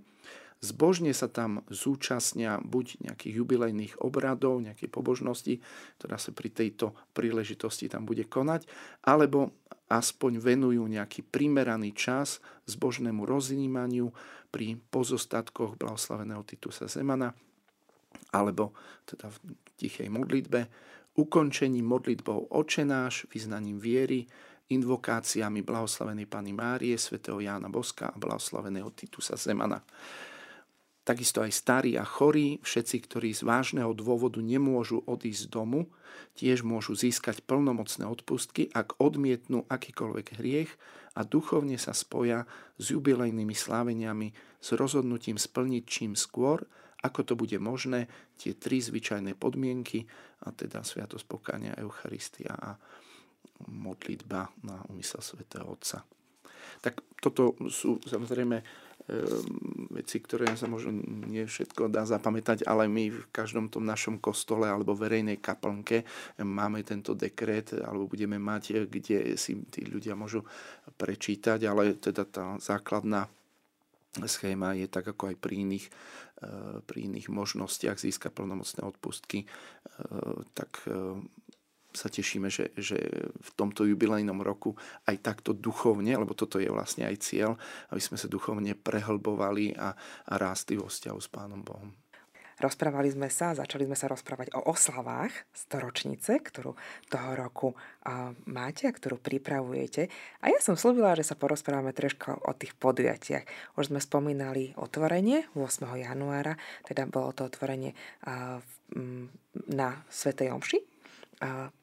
Speaker 2: Zbožne sa tam zúčastnia buď nejakých jubilejných obradov, nejakej pobožnosti, ktorá sa pri tejto príležitosti tam bude konať, alebo aspoň venujú nejaký primeraný čas zbožnému roznímaniu pri pozostatkoch blahoslaveného Titusa Zemana, alebo teda v tichej modlitbe, ukončením modlitbou očenáš, vyznaním viery, invokáciami blahoslavenej Pany Márie, svätého Jána Boska a blahoslaveného Titusa Zemana. Takisto aj starí a chorí, všetci, ktorí z vážneho dôvodu nemôžu odísť z domu, tiež môžu získať plnomocné odpustky, ak odmietnú akýkoľvek hriech a duchovne sa spoja s jubilejnými sláveniami s rozhodnutím splniť čím skôr, ako to bude možné, tie tri zvyčajné podmienky, a teda sviatosť pokáňa, Eucharistia a modlitba na úmysel svätého Otca. Tak toto sú samozrejme Ehm, veci, ktoré sa možno nie všetko dá zapamätať, ale my v každom tom našom kostole alebo verejnej kaplnke máme tento dekret, alebo budeme mať, eh, kde si tí ľudia môžu prečítať, ale teda tá základná schéma je tak ako aj pri iných, eh, pri iných možnostiach získať plnomocné odpustky, eh, tak sa tešíme, že, že v tomto jubilejnom roku aj takto duchovne, lebo toto je vlastne aj cieľ, aby sme sa duchovne prehlbovali a, a rástli vo vzťahu s Pánom Bohom.
Speaker 1: Rozprávali sme sa, začali sme sa rozprávať o oslavách storočnice, ktorú toho roku máte a ktorú pripravujete. A ja som slúbila, že sa porozprávame trošku o tých podujatiach. Už sme spomínali otvorenie 8. januára, teda bolo to otvorenie na Svetej Omši,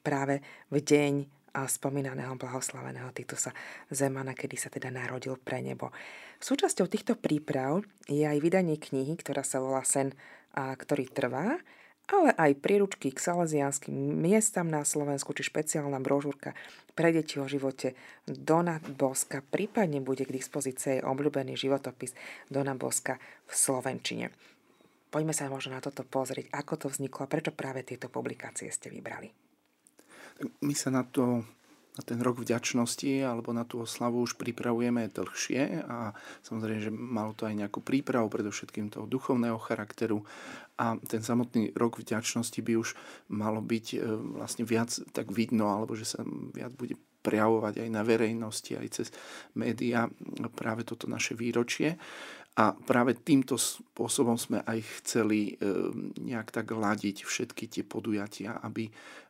Speaker 1: práve v deň spomínaného blahoslaveného Titusa Zemana, kedy sa teda narodil pre nebo. Súčasťou týchto príprav je aj vydanie knihy, ktorá sa volá Sen ktorý trvá, ale aj príručky k salesianským miestam na Slovensku, či špeciálna brožúrka pre deti o živote Dona Boska, prípadne bude k dispozícii obľúbený životopis Dona Boska v Slovenčine. Poďme sa možno na toto pozrieť, ako to vzniklo a prečo práve tieto publikácie ste vybrali.
Speaker 2: My sa na to na ten rok vďačnosti alebo na tú oslavu už pripravujeme dlhšie a samozrejme, že malo to aj nejakú prípravu, predovšetkým toho duchovného charakteru a ten samotný rok vďačnosti by už malo byť e, vlastne viac tak vidno, alebo že sa viac bude prejavovať aj na verejnosti, aj cez médiá práve toto naše výročie. A práve týmto spôsobom sme aj chceli e, nejak tak ladiť všetky tie podujatia, aby,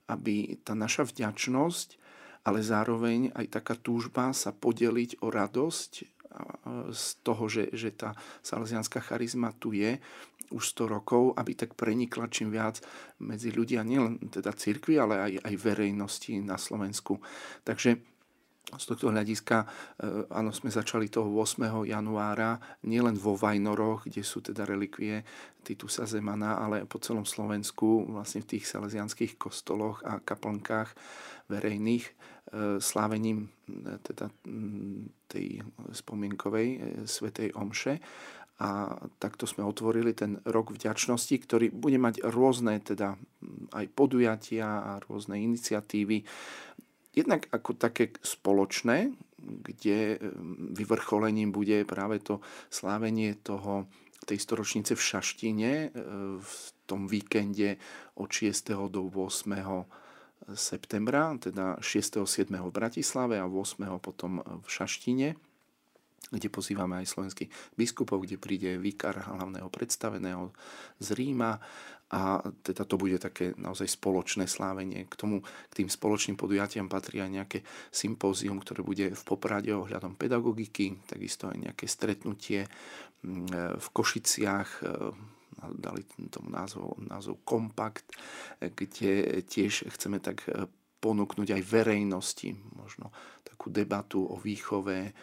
Speaker 2: aby tá naša vďačnosť ale zároveň aj taká túžba sa podeliť o radosť z toho, že, že tá salesianská charizma tu je už 100 rokov, aby tak prenikla čím viac medzi ľudia, nielen teda cirkvi, ale aj, aj verejnosti na Slovensku. Takže z tohto hľadiska, e, áno, sme začali toho 8. januára, nielen vo Vajnoroch, kde sú teda relikvie Titusa Zemana, ale po celom Slovensku, vlastne v tých salesianských kostoloch a kaplnkách verejných, e, slávením e, teda tej spomienkovej svetej omše a takto sme otvorili ten rok vďačnosti, ktorý bude mať rôzne teda aj podujatia a rôzne iniciatívy jednak ako také spoločné, kde vyvrcholením bude práve to slávenie toho, tej storočnice v Šaštine e, v tom víkende od 6. do 8. septembra, teda 6. 7. v Bratislave a 8. potom v Šaštine kde pozývame aj slovenských biskupov, kde príde vikár hlavného predstaveného z Ríma a teda to bude také naozaj spoločné slávenie. K tomu, k tým spoločným podujatiam patrí aj nejaké sympózium, ktoré bude v Poprade ohľadom pedagogiky, takisto aj nejaké stretnutie mm, v Košiciach, e, dali tomu názov, názov Kompakt, kde tiež chceme tak e, ponúknuť aj verejnosti možno takú debatu o výchove,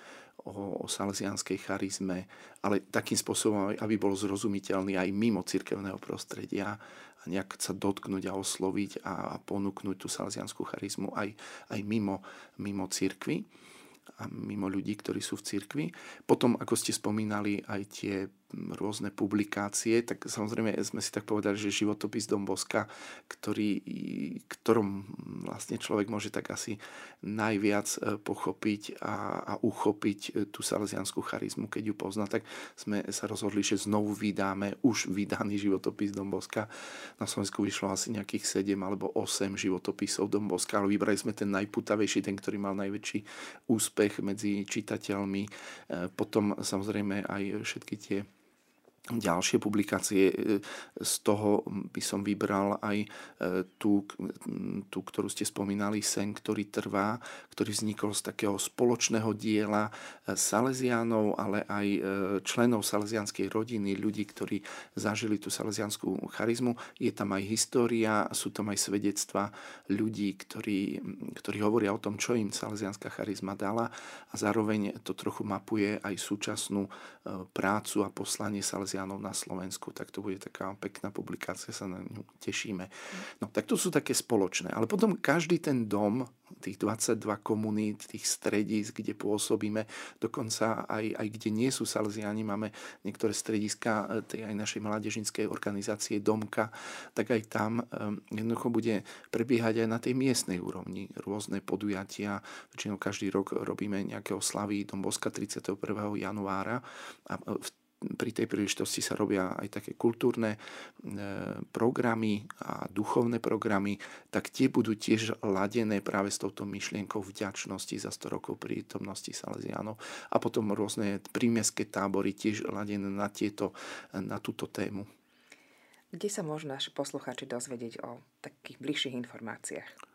Speaker 2: o, o salesianskej charizme, ale takým spôsobom, aby bol zrozumiteľný aj mimo cirkevného prostredia a nejak sa dotknúť a osloviť a, a ponúknuť tú salesianskú charizmu aj, aj mimo, mimo cirkvy a mimo ľudí, ktorí sú v cirkvi. Potom, ako ste spomínali, aj tie rôzne publikácie, tak samozrejme sme si tak povedali, že životopis Domboska, ktorý, ktorom vlastne človek môže tak asi najviac e, pochopiť a, a uchopiť e, tú salesianskú charizmu, keď ju pozná, tak sme sa rozhodli, že znovu vydáme už vydaný životopis Domboska. Na Slovensku vyšlo asi nejakých 7 alebo 8 životopisov Domboska, ale vybrali sme ten najputavejší, ten, ktorý mal najväčší úspech medzi čitateľmi. E, potom samozrejme aj všetky tie ďalšie publikácie. E, z toho by som vybral aj e, tú, tú, ktorú ste spomínali, Sen, ktorý trvá, ktorý vznikol z takého spoločného diela e, Salesiánov, ale aj členov salesianskej rodiny, ľudí, ktorí zažili tú salesianskú charizmu. Je tam aj história, sú tam aj svedectva ľudí, ktorí, ktorí hovoria o tom, čo im salesianská charizma dala a zároveň to trochu mapuje aj súčasnú prácu a poslanie salesianskej Salesianov na Slovensku, tak to bude taká pekná publikácia, sa na ňu tešíme. No tak to sú také spoločné. Ale potom každý ten dom, tých 22 komunít, tých stredísk, kde pôsobíme, dokonca aj, aj kde nie sú Salesiani, máme niektoré strediska e, tej aj našej mládežnickej organizácie Domka, tak aj tam e, jednoducho bude prebiehať aj na tej miestnej úrovni rôzne podujatia. Väčšinou každý rok robíme nejaké oslavy Domboska 31. januára a v pri tej príležitosti sa robia aj také kultúrne programy a duchovné programy, tak tie budú tiež ladené práve s touto myšlienkou vďačnosti za 100 rokov prítomnosti Salesianov a potom rôzne prímeské tábory tiež ladené na, tieto, na túto tému.
Speaker 1: Kde sa môžu naši poslucháči dozvedieť o takých bližších informáciách?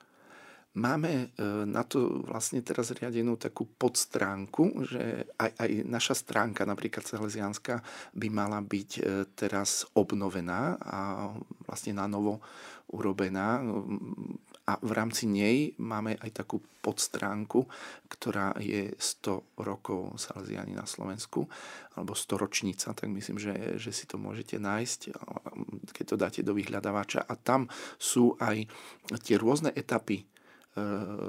Speaker 2: Máme e, na to vlastne teraz riadenú takú podstránku, že aj, aj naša stránka, napríklad Salesianská, by mala byť e, teraz obnovená a vlastne na novo urobená. A v rámci nej máme aj takú podstránku, ktorá je 100 rokov Salesiani na Slovensku, alebo 100 ročnica, tak myslím, že, že si to môžete nájsť, keď to dáte do vyhľadávača. A tam sú aj tie rôzne etapy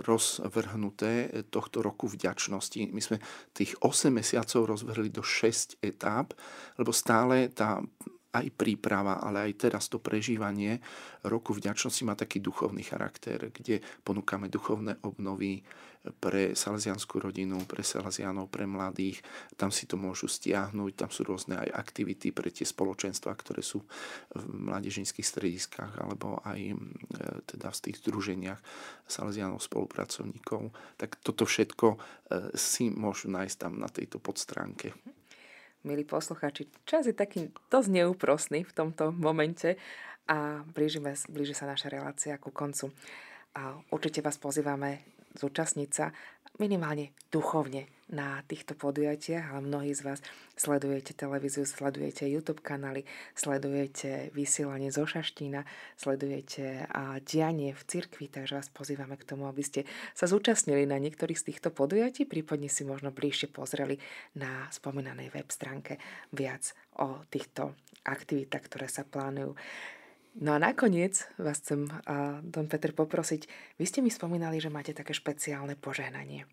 Speaker 2: rozvrhnuté tohto roku vďačnosti. My sme tých 8 mesiacov rozvrhli do 6 etáp, lebo stále tá aj príprava, ale aj teraz to prežívanie roku vďačnosti má taký duchovný charakter, kde ponúkame duchovné obnovy pre salesianskú rodinu, pre salesianov, pre mladých. Tam si to môžu stiahnuť, tam sú rôzne aj aktivity pre tie spoločenstva, ktoré sú v mládežnických strediskách alebo aj e, teda v tých združeniach salesianov spolupracovníkov. Tak toto všetko e, si môžu nájsť tam na tejto podstránke
Speaker 1: milí poslucháči, čas je taký dosť neúprosný v tomto momente a blížime, blíži sa naša relácia ku koncu. A určite vás pozývame zúčastniť sa minimálne duchovne na týchto podujatiach, ale mnohí z vás sledujete televíziu, sledujete YouTube kanály, sledujete vysielanie zo Šaštína, sledujete a dianie v cirkvi, takže vás pozývame k tomu, aby ste sa zúčastnili na niektorých z týchto podujatí, prípadne si možno bližšie pozreli na spomínanej web stránke viac o týchto aktivitách, ktoré sa plánujú. No a nakoniec vás chcem, Don Peter, poprosiť. Vy ste mi spomínali, že máte také špeciálne požehnanie.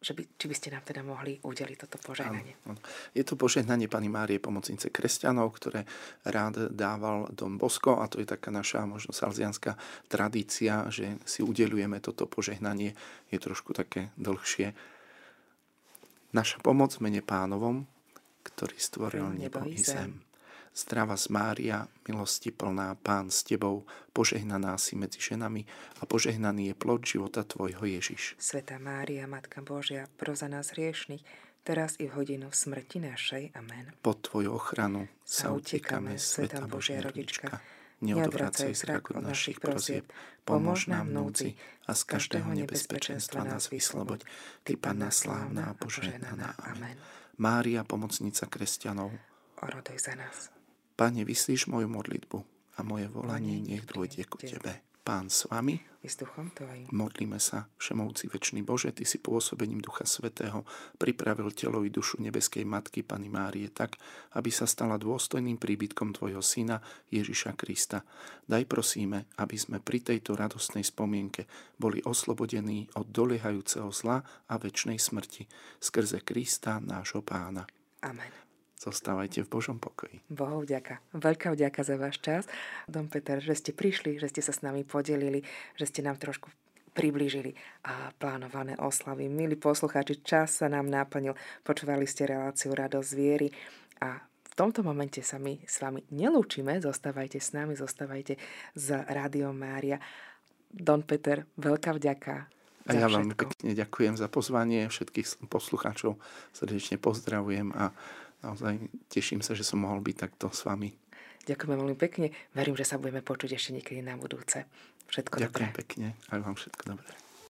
Speaker 1: Že by, či by ste nám teda mohli udeliť toto požehnanie?
Speaker 2: Áno, áno. Je to požehnanie Pani Márie pomocnice kresťanov, ktoré rád dával Don Bosko a to je taká naša možno salzianská tradícia, že si udelujeme toto požehnanie. Je trošku také dlhšie. Naša pomoc mene pánovom, ktorý stvoril nebo i zem Zdrava z Mária, milosti plná, Pán s Tebou, požehnaná si medzi ženami a požehnaný je plod života Tvojho Ježiš.
Speaker 1: Sveta Mária, Matka Božia, pro za nás hriešných, teraz i v hodinu smrti našej. Amen.
Speaker 2: Pod Tvoju ochranu sa utekame, Sveta Božia Rodička. Neodvracaj zrak od našich prozieb, pomôž nám núdzi a z každého nebezpečenstva nás vysloboď. Ty, Panna slávna a požehnaná. Amen. Mária, pomocnica kresťanov,
Speaker 1: oroduj za nás.
Speaker 2: Pane, vyslíš moju modlitbu a moje volanie nech dôjde ku Tebe. Pán s vami, modlíme sa, Všemovci Večný Bože, Ty si pôsobením Ducha Svetého pripravil telo i dušu nebeskej Matky Pany Márie tak, aby sa stala dôstojným príbytkom Tvojho Syna Ježiša Krista. Daj prosíme, aby sme pri tejto radostnej spomienke boli oslobodení od doliehajúceho zla a väčšnej smrti skrze Krista, nášho Pána.
Speaker 1: Amen.
Speaker 2: Zostávajte v Božom pokoji.
Speaker 1: Bohu vďaka. Veľká vďaka za váš čas. Dom Peter, že ste prišli, že ste sa s nami podelili, že ste nám trošku priblížili a plánované oslavy. Milí poslucháči, čas sa nám naplnil. Počúvali ste reláciu Radosť viery a v tomto momente sa my s vami nelúčime. Zostávajte s nami, zostávajte s Rádiom Mária. Don Peter, veľká vďaka.
Speaker 2: A ja vám pekne ďakujem za pozvanie, všetkých poslucháčov srdečne pozdravujem a naozaj teším sa, že som mohol byť takto s vami.
Speaker 1: Ďakujem veľmi pekne. Verím, že sa budeme počuť ešte niekedy na budúce. Všetko
Speaker 2: Ďakujem
Speaker 1: dobré.
Speaker 2: pekne. Aj vám všetko dobré.